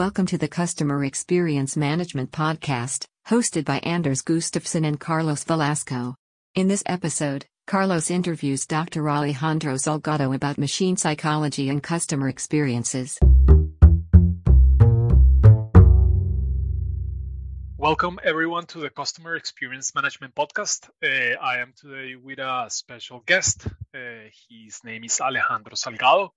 Welcome to the Customer Experience Management Podcast, hosted by Anders Gustafsson and Carlos Velasco. In this episode, Carlos interviews Dr. Alejandro Salgado about machine psychology and customer experiences. Welcome, everyone, to the Customer Experience Management Podcast. Uh, I am today with a special guest. Uh, his name is Alejandro Salgado.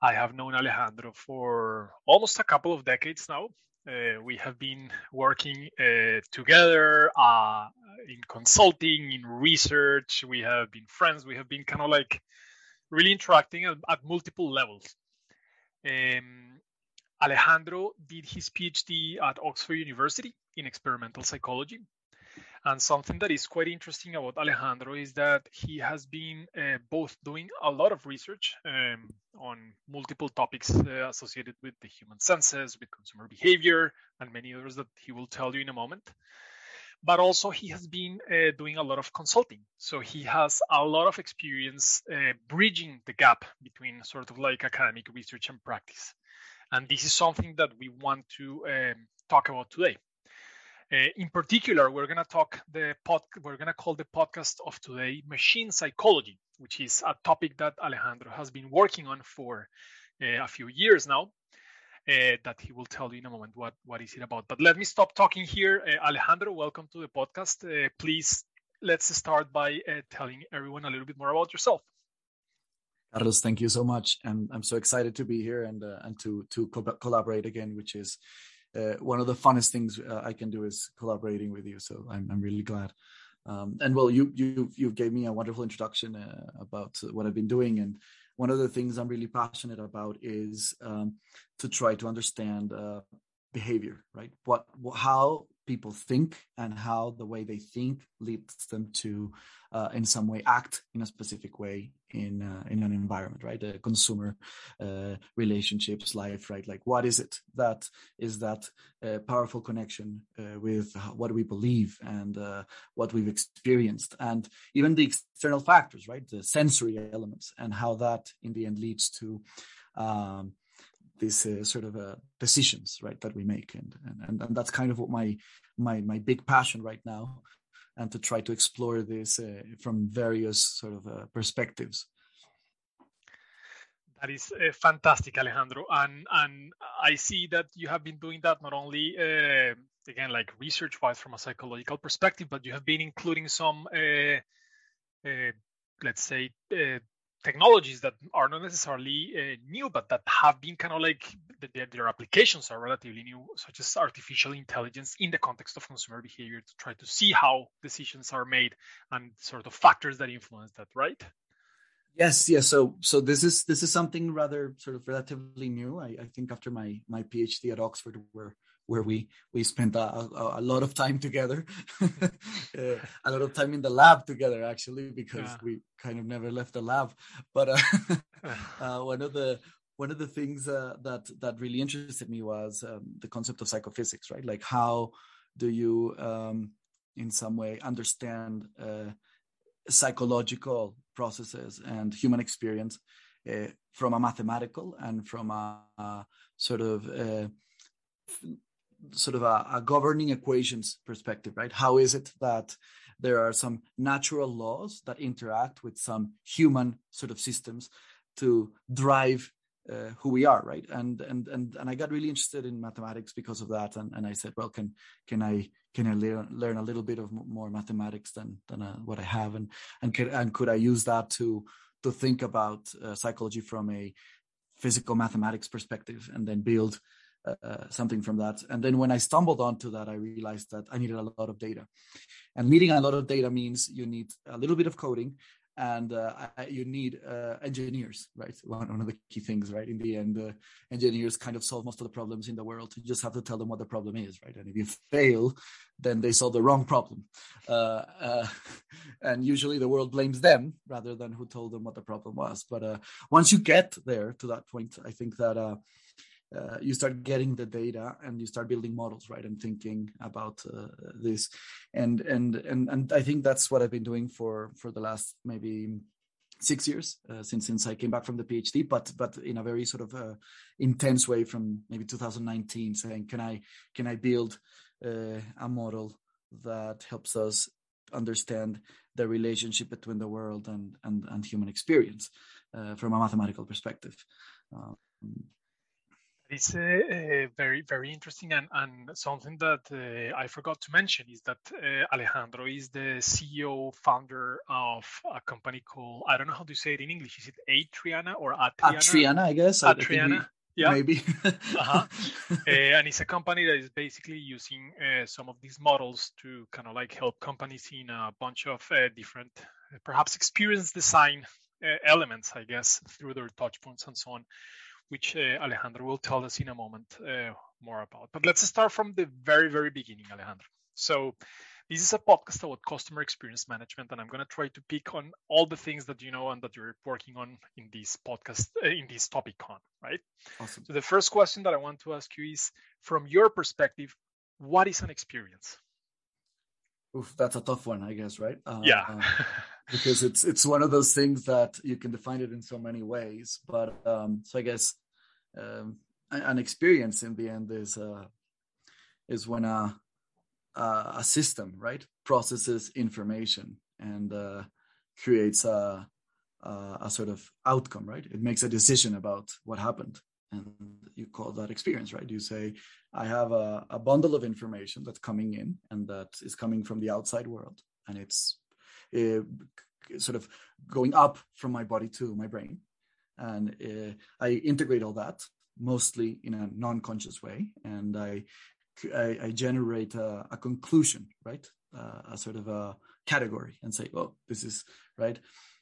I have known Alejandro for almost a couple of decades now. Uh, we have been working uh, together uh, in consulting, in research. We have been friends. We have been kind of like really interacting at, at multiple levels. Um, Alejandro did his PhD at Oxford University in experimental psychology. And something that is quite interesting about Alejandro is that he has been uh, both doing a lot of research um, on multiple topics uh, associated with the human senses, with consumer behavior, and many others that he will tell you in a moment. But also, he has been uh, doing a lot of consulting. So he has a lot of experience uh, bridging the gap between sort of like academic research and practice. And this is something that we want to um, talk about today. Uh, in particular, we're going to talk the pod, we're going to call the podcast of today machine psychology, which is a topic that Alejandro has been working on for uh, a few years now. Uh, that he will tell you in a moment what what is it about. But let me stop talking here. Uh, Alejandro, welcome to the podcast. Uh, please let's start by uh, telling everyone a little bit more about yourself. Carlos, thank you so much, and I'm so excited to be here and and to to co- collaborate again, which is uh, one of the funnest things uh, I can do is collaborating with you. So I'm, I'm really glad. Um, and well, you you you gave me a wonderful introduction uh, about what I've been doing, and one of the things I'm really passionate about is um, to try to understand uh, behavior, right? What how people think and how the way they think leads them to uh, in some way act in a specific way in uh, in an environment right? Uh, consumer uh, relationships life right? Like what is it that is that uh, powerful connection uh, with what we believe and what we've experienced and even the external factors right? The sensory elements and how that in the end leads to um, uh, sort of uh, decisions right that we make. And, and and that's kind of what my my my big passion right now and to try to explore this uh, from various sort of uh, perspectives. That is uh, fantastic alejandro. And and i see that you have been doing that not only uh, again like research wise from a psychological perspective but you have been including some let's say technologies that are not necessarily uh, new, but that have been kind of like their, their, applications are relatively new, such as artificial intelligence in the context of consumer behavior to try to see how decisions are made and sort of factors that influence that, right? Yes, yes. So, so this is this is something rather sort of relatively new. I, I think after my my PhD at Oxford, where where we we spent a, a, a lot of time together, uh, a lot of time in the lab together actually because yeah. we kind of never left the lab. But uh, uh, one of the one of the things uh, that that really interested me was um, the concept of psychophysics, right? Like how do you um, in some way understand uh, psychological processes and human experience uh, from a mathematical and from a, a sort of sort of a, a, governing equations perspective, right? How is it that there are some natural laws that interact with some human sort of systems to drive uh, who we are, right? And and and and I got really interested in mathematics because of that, and, and I said, well, can can I can I learn learn a little bit of more mathematics than than uh, what I have, and and could and could I use that to to think about uh, psychology from a physical mathematics perspective, and then build uh, something from that. And then when I stumbled onto that, I realized that I needed a lot of data. And needing a lot of data means you need a little bit of coding and uh, you need uh, engineers, right? One, one, of the key things, right? In the end, uh, engineers kind of solve most of the problems in the world. You just have to tell them what the problem is, right? And if you fail, then they solve the wrong problem. Uh, uh, and usually the world blames them rather than who told them what the problem was. But once you get there to that point, I think that uh, you start getting the data and you start building models right and thinking about uh, this and and and and i think that's what i've been doing for for the last maybe six years uh, since since I came back from the PhD, but but in a very sort of uh, intense way from maybe 2019, saying can I can I build uh, a model that helps us understand the relationship between the world and and, and human experience uh, from a mathematical perspective. Um, it's uh, uh, very, very interesting, and, and something that uh, I forgot to mention is that uh, Alejandro is the CEO, founder of a company called I don't know how to say it in English. Is it Atriana or Atriana? Atriana, I guess. Atriana. yeah. Maybe. uh-huh. Uh, and it's a company that is basically using some of these models to kind of like help companies in a bunch of different, perhaps experience design elements, I guess, through their touch points and so on which uh, Alejandro will tell us in a moment uh, more about. But let's start from the very, very beginning, Alejandro. So this is a podcast about customer experience management, and I'm going to try to pick on all the things that you know and that you're working on in this podcast, uh, in this topic on, right? Awesome. So the first question that I want to ask you is, from your perspective, what is an experience? Oof, that's a tough one, I guess, right? Uh, yeah. uh, because it's it's one of those things that you can define it in so many ways. But um, so I guess um, an experience in the end is uh, is when a a system right processes information and uh, creates a, a, a sort of outcome. Right, it makes a decision about what happened, and you call that experience. Right, you say I have a, a bundle of information that's coming in and that is coming from the outside world, and it's uh, sort of going up from my body to my brain. And uh, I integrate all that mostly in a non-conscious way, and I I, I generate a, a, conclusion, right? Uh, a sort of a category, and say, oh, this is right.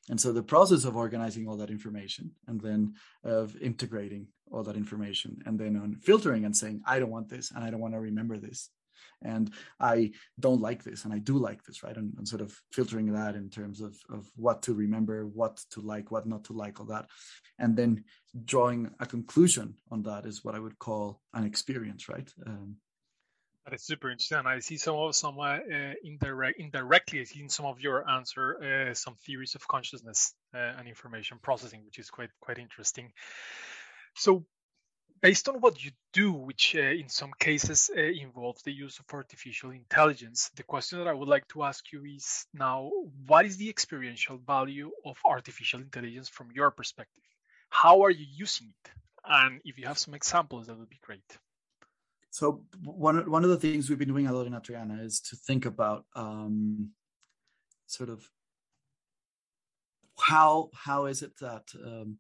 And so the process of organizing all that information, and then of integrating all that information, and then on filtering and saying, I don't want this, and I don't want to remember this, and i don't like this and i do like this right and, and, sort of filtering that in terms of of what to remember what to like what not to like all that and then drawing a conclusion on that is what i would call an experience right um, that is super interesting. I see some of some uh, indirect indirectly. I see in some of your answer uh, some theories of consciousness uh, and information processing, which is quite quite interesting. So based on what you do, which uh, in some cases uh, involves the use of artificial intelligence, the question that I would like to ask you is now, what is the experiential value of artificial intelligence from your perspective? How are you using it? And if you have some examples, that would be great. So one one of the things we've been doing a lot in Atriana is to think about um, sort of how how is it that um,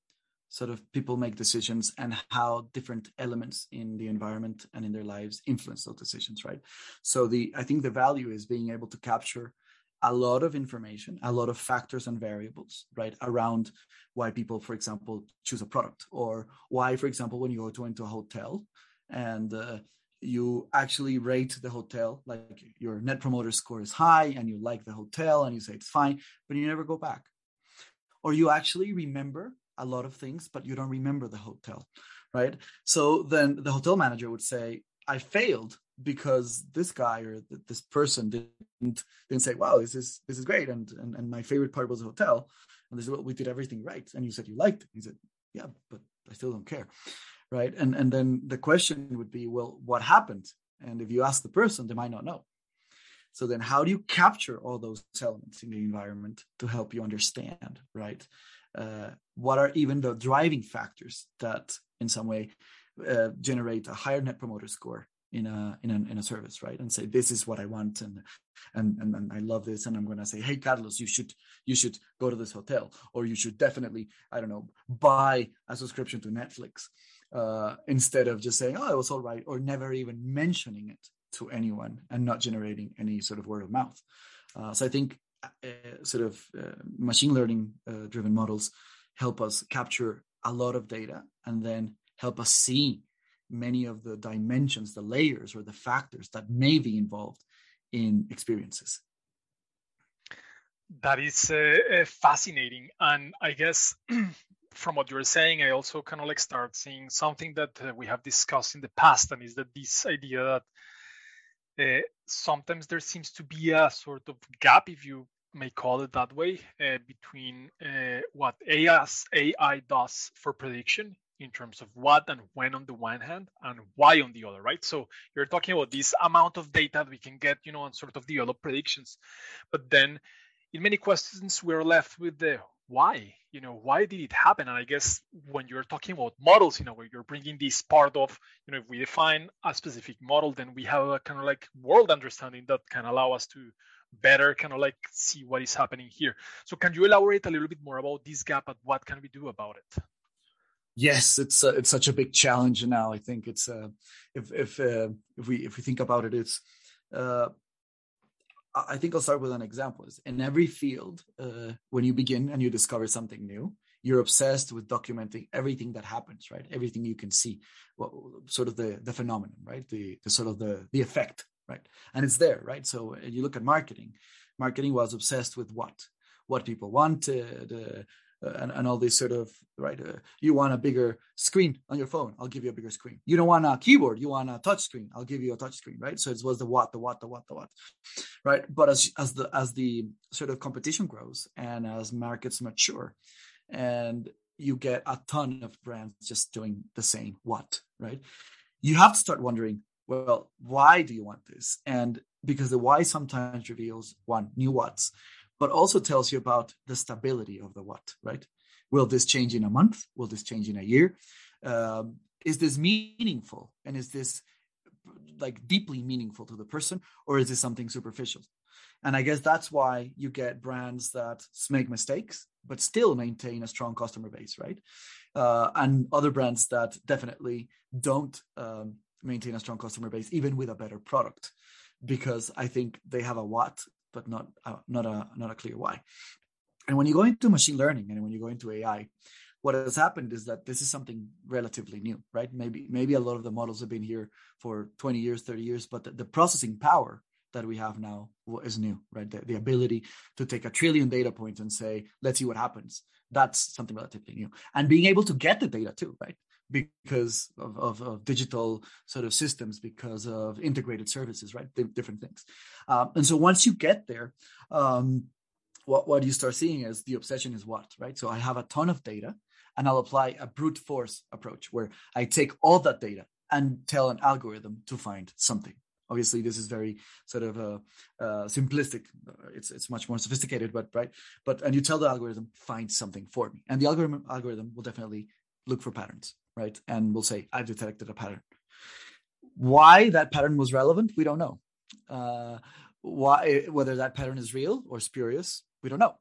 sort of people make decisions and how different elements in the environment and in their lives influence those decisions right? So the i think the value is being able to capture a lot of information a lot of factors and variables right around why people for example choose a product or why for example when you go to into a hotel and uh, you actually rate the hotel like your net promoter score is high and you like the hotel and you say it's fine but you never go back. Or you actually remember a lot of things, but you don't remember the hotel, right? So then the hotel manager would say, I failed because this guy or this person didn't didn't say, "Wow, this is this is great," and and, and my favorite part was the hotel. And they said, "Well, we did everything right," and you said you liked it. He said, "Yeah, but I still don't care," right? And and then the question would be, "Well, what happened?" And if you ask the person, they might not know. So then, how do you capture all those elements in the environment to help you understand, right? Uh, what are even the driving factors that in some way uh, generate a higher net promoter score in a in a in a service right? And say this is what i want and and and, and i love this and i'm going to say hey carlos you should you should go to this hotel or you should definitely i don't know buy a subscription to netflix uh, instead of just saying oh it was all right or never even mentioning it to anyone and not generating any sort of word of mouth. Uh, so i think sort of uh, machine learning uh, driven models help us capture a lot of data and then help us see many of the dimensions, the layers, or the factors that may be involved in experiences. That is uh, fascinating. And I guess from what you're saying, I also kind of like start seeing something that uh, we have discussed in the past, and is that this idea that uh, sometimes there seems to be a sort of gap if you may call it that way, uh, between uh, what AI, AI does for prediction in terms of what and when on the one hand and why on the other, right? So you're talking about this amount of data we can get, you know, and sort of develop predictions. But then in many questions, we're left with the why, you know, why did it happen? And I guess when you're talking about models, you know, where you're bringing this part of, you know, if we define a specific model, then we have a kind of like world understanding that can allow us to better kind of like see what is happening here. So can you elaborate a little bit more about this gap and what can we do about it? yes it's uh, it's such a big challenge now i think it's uh, if if uh, if we if we think about it it's uh, i think i'll start with an example in every field uh, when you begin and you discover something new you're obsessed with documenting everything that happens right everything you can see well, sort of the the phenomenon right the, the sort of the the effect right? And it's there right? So you look at marketing. Marketing was obsessed with what? What people wanted uh, and, and all this sort of right uh, you want a bigger screen on your phone i'll give you a bigger screen. You don't want a keyboard you want a touch screen i'll give you a touch screen right? So it was the what the what the what the what right? But as as the as the sort of competition grows and as markets mature and you get a ton of brands just doing the same what right? You have to start wondering well why do you want this and because the why sometimes reveals one new what's but also tells you about the stability of the what, right? Will this change in a month? Will this change in a year? Um, is this meaningful? And is this like deeply meaningful to the person, or is this something superficial? And I guess that's why you get brands that make mistakes, but still maintain a strong customer base, right? Uh, and other brands that definitely don't um, maintain a strong customer base, even with a better product, because I think they have a what but not uh, not a not a clear why. And when you go into machine learning and when you go into AI, what has happened is that this is something relatively new, right? Maybe maybe a lot of the models have been here for 20 years, 30 years, but the, the processing power that we have now is new, right? The, the, ability to take a trillion data points and say, let's see what happens. That's something relatively new. And being able to get the data too, right? Because of, of, of, digital sort of systems, because of integrated services, right? D- different things. Um, and so once you get there, um, what, what you start seeing is the obsession is what, right? So I have a ton of data and I'll apply a brute force approach where I take all that data and tell an algorithm to find something. Obviously, this is very sort of uh, uh, simplistic. It's it's much more sophisticated, but right. But and you tell the algorithm find something for me, and the algorithm algorithm will definitely look for patterns right? And we'll say, I've detected a pattern. Why that pattern was relevant, we don't know. Uh, why, whether that pattern is real or spurious, we don't know.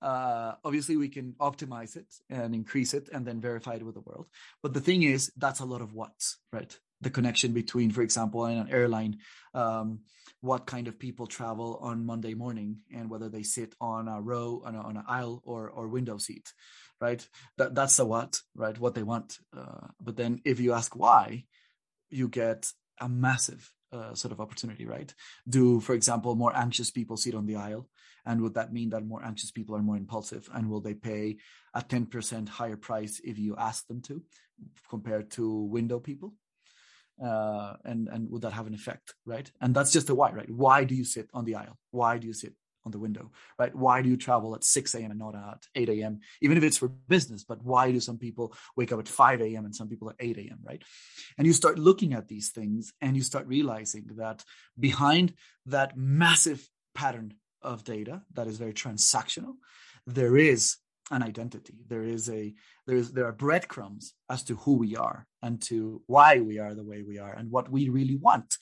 Uh, obviously, we can optimize it and increase it and then verify it with the world. But the thing is, that's a lot of what's, right? The connection between, for example, in an airline, um, what kind of people travel on Monday morning and whether they sit on a row, on, a, on an aisle or, or window seat right? That that's the what, right? What they want. Uh, but then if you ask why, you get a massive uh, sort of opportunity, right? Do, for example, more anxious people sit on the aisle? And would that mean that more anxious people are more impulsive? And will they pay a 10% higher price if you ask them to compared to window people? Uh, and and would that have an effect, right? And that's just the why, right? Why do you sit on the aisle? Why do you sit on the window, right? Why do you travel at 6 a.m. and not at 8 a.m., even if it's for business? But why do some people wake up at 5 a.m. and some people at 8 a.m., right? And you start looking at these things and you start realizing that behind that massive pattern of data that is very transactional, there is an identity. There is a there is there are breadcrumbs as to who we are and to why we are the way we are and what we really want.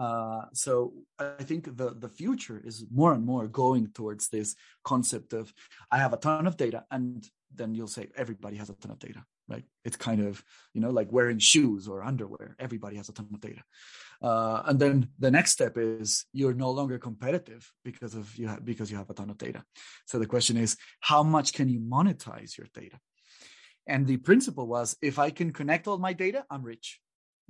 Uh, so I think the the future is more and more going towards this concept of I have a ton of data, and then you'll say everybody has a ton of data, right? It's kind of you know like wearing shoes or underwear. Everybody has a ton of data, uh, and then the next step is you're no longer competitive because of you have, because you have a ton of data. So the question is, how much can you monetize your data? And the principle was, if I can connect all my data, I'm rich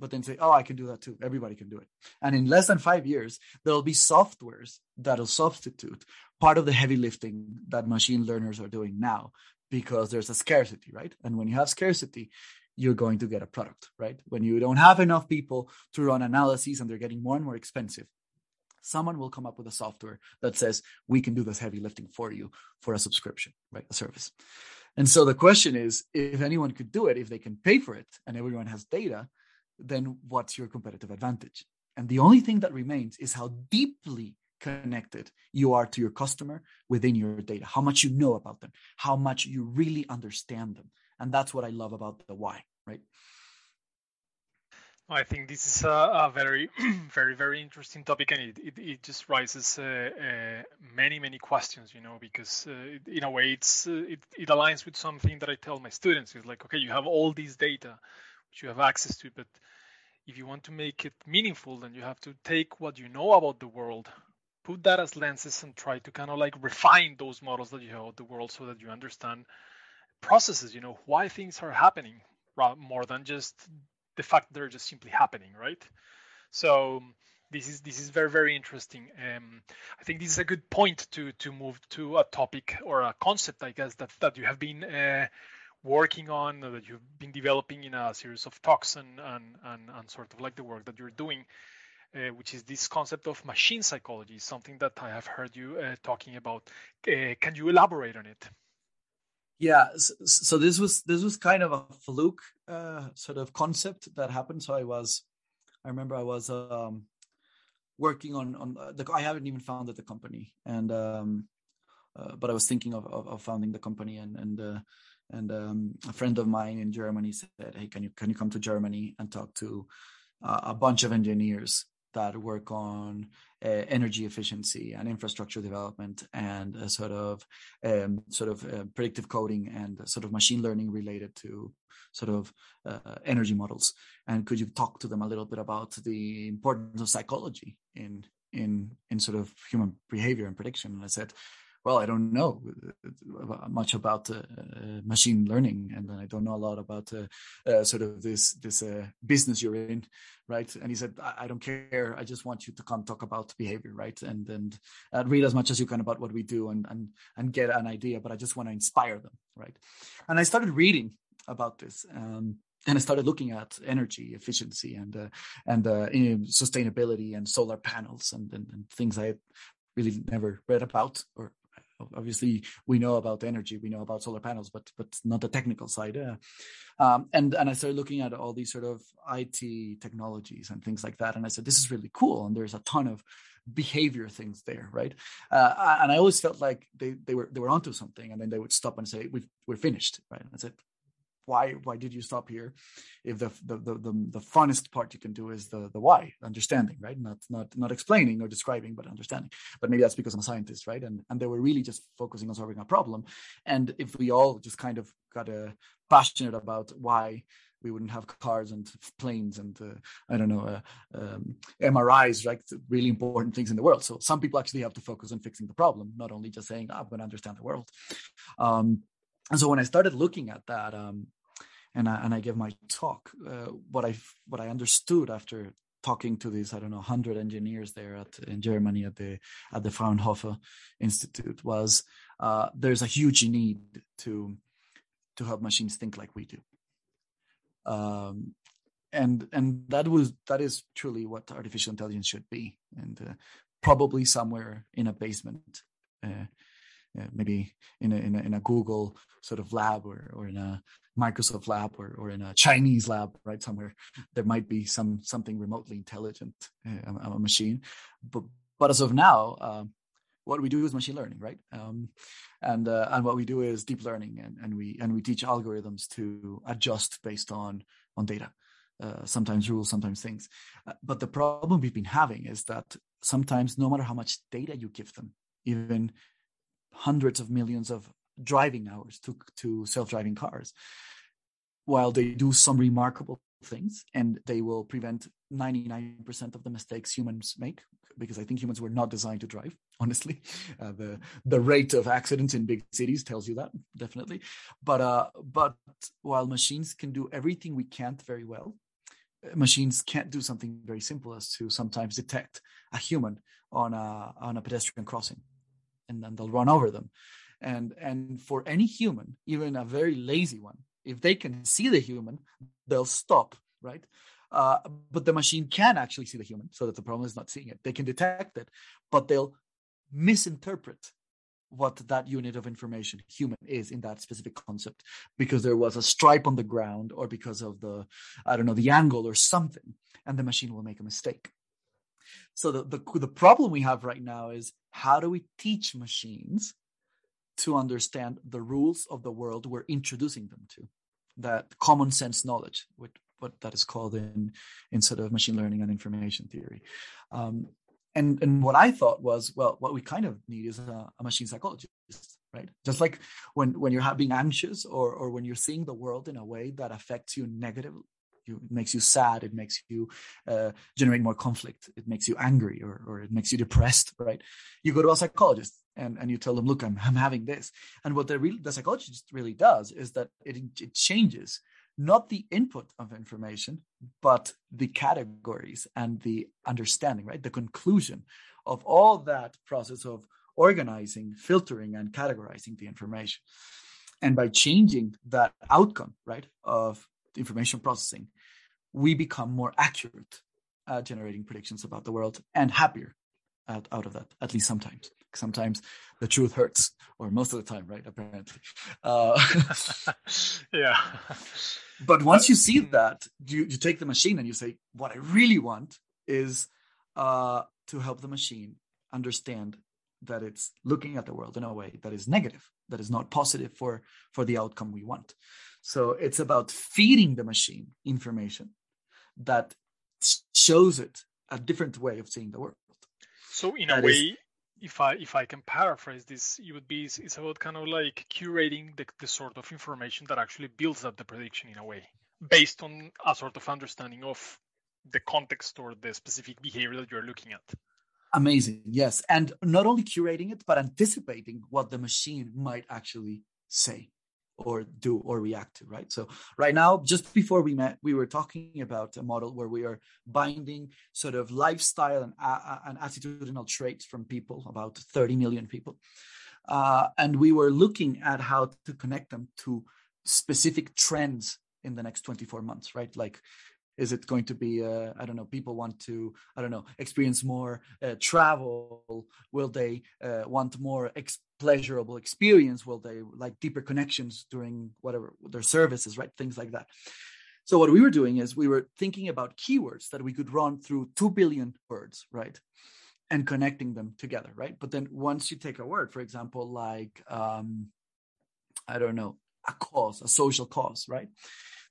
but then say, oh, I can do that too. Everybody can do it. And in less than five years, there'll be softwares that'll substitute part of the heavy lifting that machine learners are doing now because there's a scarcity, right? And when you have scarcity, you're going to get a product, right? When you don't have enough people to run analyses and they're getting more and more expensive, someone will come up with a software that says we can do this heavy lifting for you for a subscription right a service and so the question is if anyone could do it if they can pay for it and everyone has data then what's your competitive advantage and the only thing that remains is how deeply connected you are to your customer within your data how much you know about them how much you really understand them and that's what i love about the why right I think this is a, a very, very, very interesting topic, and it, it, it just raises uh, uh, many, many questions. You know, because uh, in a way, it's uh, it, it aligns with something that I tell my students. It's like, okay, you have all these data, you have access to, it, but if you want to make it meaningful, then you have to take what you know about the world, put that as lenses, and try to kind of like refine those models that you have of the world, so that you understand processes. You know, why things are happening, more than just the fact they're just simply happening, right? So this is this is very very interesting. Um, I think this is a good point to to move to a topic or a concept, I guess that that you have been uh, working on, that you've been developing in a series of talks and and and, and sort of like the work that you're doing. Uh, which is this concept of machine psychology, something that I have heard you uh, talking about. Uh, can you elaborate on it? yeah so, so, this was this was kind of a fluke uh, sort of concept that happened so i was i remember i was um, working on on uh, the i haven't even founded the company and um, uh, but i was thinking of, of, of, founding the company and and and um, a friend of mine in germany said hey can you can you come to germany and talk to uh, a bunch of engineers that work on uh, energy efficiency and infrastructure development and uh, sort of um, sort of uh, predictive coding and sort of machine learning related to sort of uh, energy models. And could you talk to them a little bit about the importance of psychology in in in sort of human behavior and prediction? And I said, well, I don't know uh, much about uh, uh, machine learning, and I don't know a lot about uh, uh, sort of this this business you're in, right? And he said, I, I, don't care. I just want you to come talk about behavior, right? And and read as much as you can about what we do, and and and get an idea. But I just want to inspire them, right? And I started reading about this. Um, and I started looking at energy efficiency and uh, and uh, sustainability and solar panels and, and, and, things I really never read about or obviously we know about energy we know about solar panels but but not the technical side uh, um, and and i started looking at all these sort of it technologies and things like that and i said this is really cool and there's a ton of behavior things there right? Uh, and i always felt like they they were they were onto something and then they would stop and say we we're finished right? And i said why why did you stop here if the the, the the the funnest part you can do is the the why understanding right not not not explaining or describing but understanding but maybe that's because i'm a scientist right and and they were really just focusing on solving a problem and if we all just kind of got uh, passionate about why we wouldn't have cars and planes and uh, I don't know uh, um, MRIs, right? Really important things in the world. So some people actually have to focus on fixing the problem, not only just saying, oh, "I'm going to understand the world." Um, and so when I started looking at that, um, and I, and I gave my talk, uh, what I what I understood after talking to these I don't know hundred engineers there at in Germany at the at the Fraunhofer Institute was uh, there's a huge need to to help machines think like we do. Um, and and that was that is truly what artificial intelligence should be, and uh, probably somewhere in a basement. Uh, uh, maybe in a, in a, in a Google sort of lab or or in a Microsoft lab or or in a Chinese lab, right somewhere, there might be some something remotely intelligent, uh, a, a, machine. But but as of now, uh, what we do is machine learning, right? Um, and uh, and what we do is deep learning, and, and we and we teach algorithms to adjust based on on data. Uh, sometimes rules, sometimes things. Uh, but the problem we've been having is that sometimes, no matter how much data you give them, even hundreds of millions of driving hours to, to self-driving cars while they do some remarkable things and they will prevent 99% of the mistakes humans make because i think humans were not designed to drive honestly. Uh, the the rate of accidents in big cities tells you that definitely. But uh but while machines can do everything we can't very well machines can't do something very simple as to sometimes detect a human on a on a pedestrian crossing and then they'll run over them. And and for any human, even a very lazy one, if they can see the human, they'll stop, right? Uh, but the machine can actually see the human, so that the problem is not seeing it. They can detect it, but they'll misinterpret what that unit of information human is in that specific concept because there was a stripe on the ground or because of the i don't know the angle or something and the machine will make a mistake so the, the, the problem we have right now is how do we teach machines to understand the rules of the world we're introducing them to that common sense knowledge what, what that is called in in sort of machine learning and information theory um, and and what I thought was, well, what we kind of need is a, a machine psychologist, right? Just like when when you're being anxious or or when you're seeing the world in a way that affects you negatively, you, it makes you sad, it makes you uh, generate more conflict, it makes you angry, or or it makes you depressed, right? You go to a psychologist and and you tell them, look, I'm I'm having this, and what the the psychologist really does is that it it changes not the input of information, but the categories and the understanding, right? The conclusion of all that process of organizing, filtering, and categorizing the information. And by changing that outcome, right, of information processing, we become more accurate at generating predictions about the world and happier out, out of that, at least sometimes. Sometimes the truth hurts, or most of the time, right? Apparently. Uh, yeah. But once you see that, you, you take the machine and you say, what I really want is uh, to help the machine understand that it's looking at the world in a way that is negative, that is not positive for, for the outcome we want. So it's about feeding the machine information that shows it a different way of seeing the world. So in that a way, is, if I if I can paraphrase this, it would be it's about kind of like curating the, the sort of information that actually builds up the prediction in a way, based on a sort of understanding of the context or the specific behavior that you're looking at. Amazing, yes, and not only curating it, but anticipating what the machine might actually say or do or react to right? So right now just before we met we were talking about a model where we are binding sort of lifestyle and, uh, and attitudinal traits from people about 30 million people. Uh, and we were looking at how to connect them to specific trends in the next 24 months right? Like is it going to be uh, i don't know people want to i don't know experience more uh, travel? Will they uh, want more ex- pleasurable experience? Will they like deeper connections during whatever their services right? Things like that. So what we were doing is we were thinking about keywords that we could run through 2 billion words right? And connecting them together right? But then once you take a word for example like um i don't know a cause a social cause right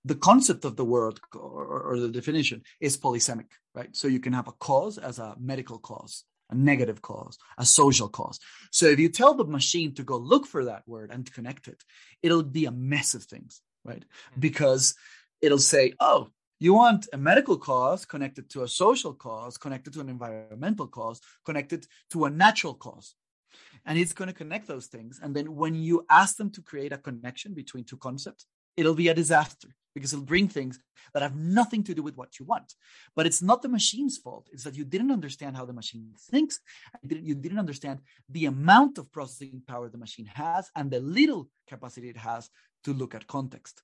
the concept of the word or, or, the definition is polysemic, right? So you can have a cause as a medical cause, a negative cause, a social cause. So if you tell the machine to go look for that word and connect it, it'll be a mess of things, right? Mm-hmm. Because it'll say, oh, you want a medical cause connected to a social cause, connected to an environmental cause, connected to a natural cause. And it's going to connect those things. And then when you ask them to create a connection between two concepts, it'll be a disaster because it'll bring things that have nothing to do with what you want. But it's not the machine's fault. It's that you didn't understand how the machine thinks. You didn't understand the amount of processing power the machine has and the little capacity it has to look at context.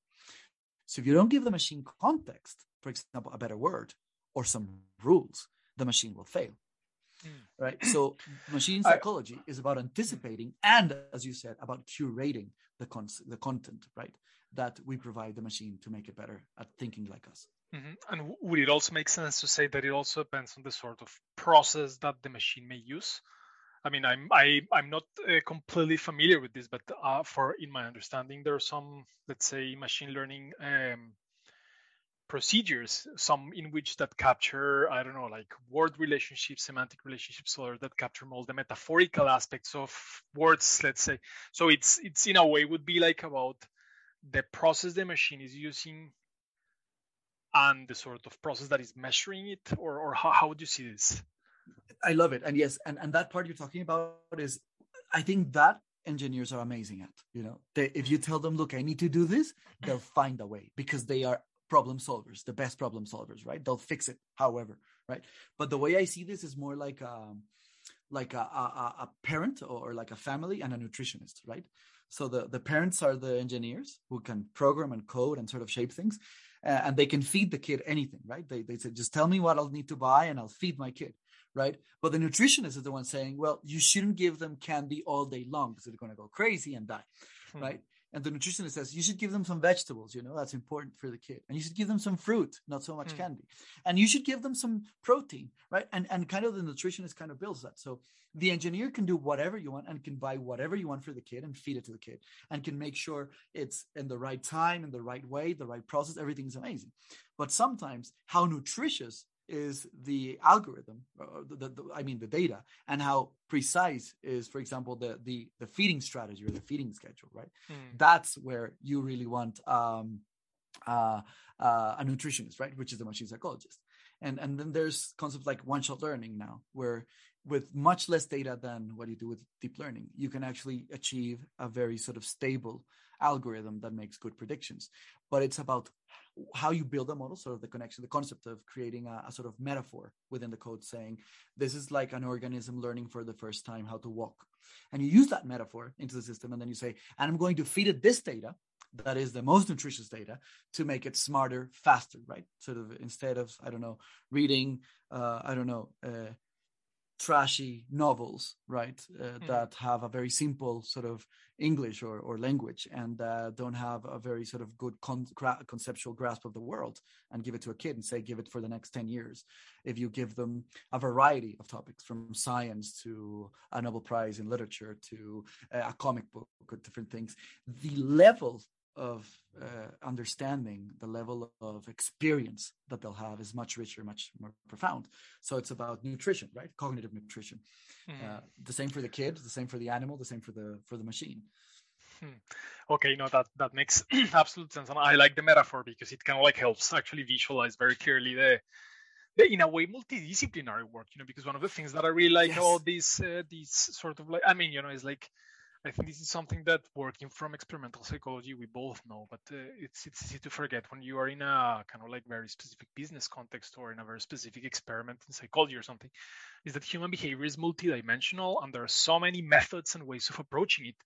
So if you don't give the machine context, for example, a better word or some rules, the machine will fail. Mm. Right. So machine psychology I, is about anticipating and, as you said, about curating the con- the content. Right that we provide the machine to make it better at thinking like us. Mm-hmm. And would it also make sense to say that it also depends on the sort of process that the machine may use? I mean, I'm I, I'm not uh, completely familiar with this, but uh, for in my understanding, there are some, let's say, machine learning um, procedures, some in which that capture, I don't know, like word relationships, semantic relationships, or that capture all the metaphorical aspects of words, let's say. So it's it's in a way would be like about the process the machine is using and the sort of process that is measuring it or, or how, how would you see this? I love it. And yes and, and that part you're talking about is i think that engineers are amazing at you know? They, if you tell them look i need to do this they'll find a way because they are problem solvers the best problem solvers right? They'll fix it however right? But the way i see this is more like um like a, a, a parent or like a family and a nutritionist right so the, the parents are the engineers who can program and code and sort of shape things. uh, and they can feed the kid anything, right? They they said just tell me what I'll need to buy and I'll feed my kid, right? But the nutritionist is the one saying, well, you shouldn't give them candy all day long because they're going to go crazy and die, hmm. right? And the nutritionist says you should give them some vegetables, you know, that's important for the kid. And you should give them some fruit, not so much mm. candy. And you should give them some protein, right? And and kind of the nutritionist kind of builds that. So the engineer can do whatever you want and can buy whatever you want for the kid and feed it to the kid and can make sure it's in the right time, in the right way, the right process, everything's amazing. But sometimes how nutritious is the algorithm, the, the, I mean the data, and how precise is, for example, the the the feeding strategy or the feeding schedule, right? Mm. That's where you really want um, uh, uh, a nutritionist, right, which is the machine psychologist. And and then there's concepts like one-shot learning now, where with much less data than what you do with deep learning, you can actually achieve a very sort of stable algorithm that makes good predictions. But it's about how you build a model, sort of the connection, the concept of creating a, a, sort of metaphor within the code saying, this is like an organism learning for the first time how to walk. And you use that metaphor into the system, and then you say, and I'm going to feed it this data that is the most nutritious data to make it smarter, faster, right? Sort of instead of, I don't know, reading, uh, I don't know, uh, trashy novels, right? Uh, mm. That have a very simple sort of English or, or language and uh, don't have a very sort of good con- conceptual grasp of the world and give it to a kid and say, give it for the next 10 years. If you give them a variety of topics from science to a Nobel Prize in literature to a comic book or different things, the level of uh, understanding, the level of experience that they'll have is much richer, much more profound. So it's about nutrition, right? Cognitive nutrition. Mm. Uh, the same for the kid, the same for the animal, the same for the for the machine. Hmm. Okay, no, that that makes absolute sense, and I like the metaphor because it kind of like helps actually visualize very clearly the the, in a way multidisciplinary work you know because one of the things that i really like yes. about these uh, these sort of like i mean you know is like I think this is something that working from experimental psychology we both know, but uh, it's it's easy to forget when you are in a kind of like very specific business context or in a very specific experiment in psychology or something, is that human behavior is multidimensional and there are so many methods and ways of approaching it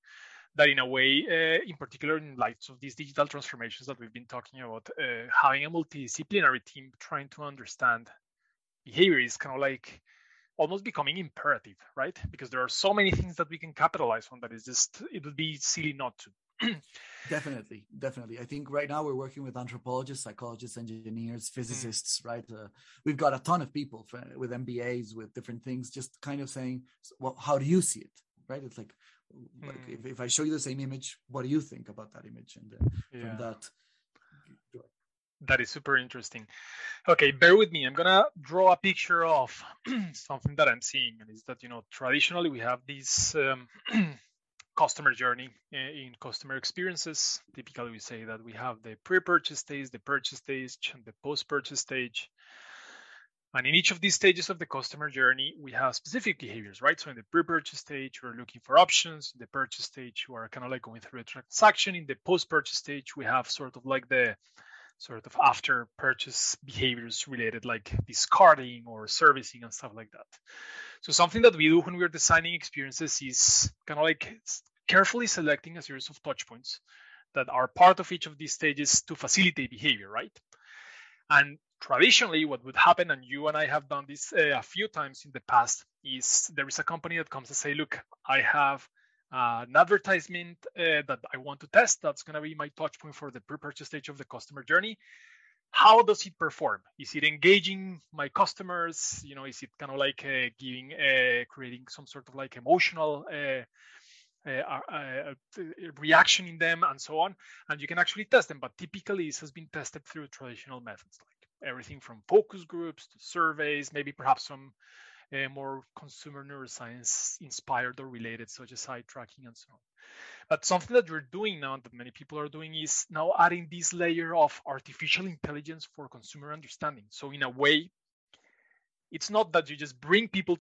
that in a way, uh, in particular in light of these digital transformations that we've been talking about, uh, having a multidisciplinary team trying to understand behavior is kind of like almost becoming imperative, right? Because there are so many things that we can capitalize on that is just it would be silly not to. definitely, definitely. I think right now we're working with anthropologists, psychologists, engineers, hmm. physicists, mm. right? Uh, we've got a ton of people for, with MBAs, with different things, just kind of saying, well, how do you see it, right? It's like, mm. like if, if I show you the same image, what do you think about that image? And then yeah. from that, that is super interesting. Okay, bear with me. I'm gonna draw a picture of something that I'm seeing, and is that you know traditionally we have this um, customer journey eh, in customer experiences. Typically, we say that we have the pre-purchase stage, the purchase stage, and the post-purchase stage. And in each of these stages of the customer journey, we have specific behaviors, right? So in the pre-purchase stage, we're looking for options. In the purchase stage, we are kind of like going through a transaction. In the post-purchase stage, we have sort of like the sort of after purchase behaviors related like discarding or servicing and stuff like that. So something that we do when we're designing experiences is kind of like carefully selecting a series of touch points that are part of each of these stages to facilitate behavior, right? And traditionally, what would happen, and you and I have done this uh, a few times in the past, is there is a company that comes and say, look, I have uh, an advertisement uh, that I want to test. That's going to be my touch point for the pre-purchase stage of the customer journey. How does it perform? Is it engaging my customers? You know, is it kind of like uh, giving, uh, creating some sort of like emotional uh, uh, reaction in them and so on? And you can actually test them. But typically, this has been tested through traditional methods, like everything from focus groups to surveys, maybe perhaps some uh, more consumer neuroscience inspired or related, such as eye tracking and so on. But something that we're doing now, that many people are doing, is now adding this layer of artificial intelligence for consumer understanding. So, in a way, it's not that you just bring people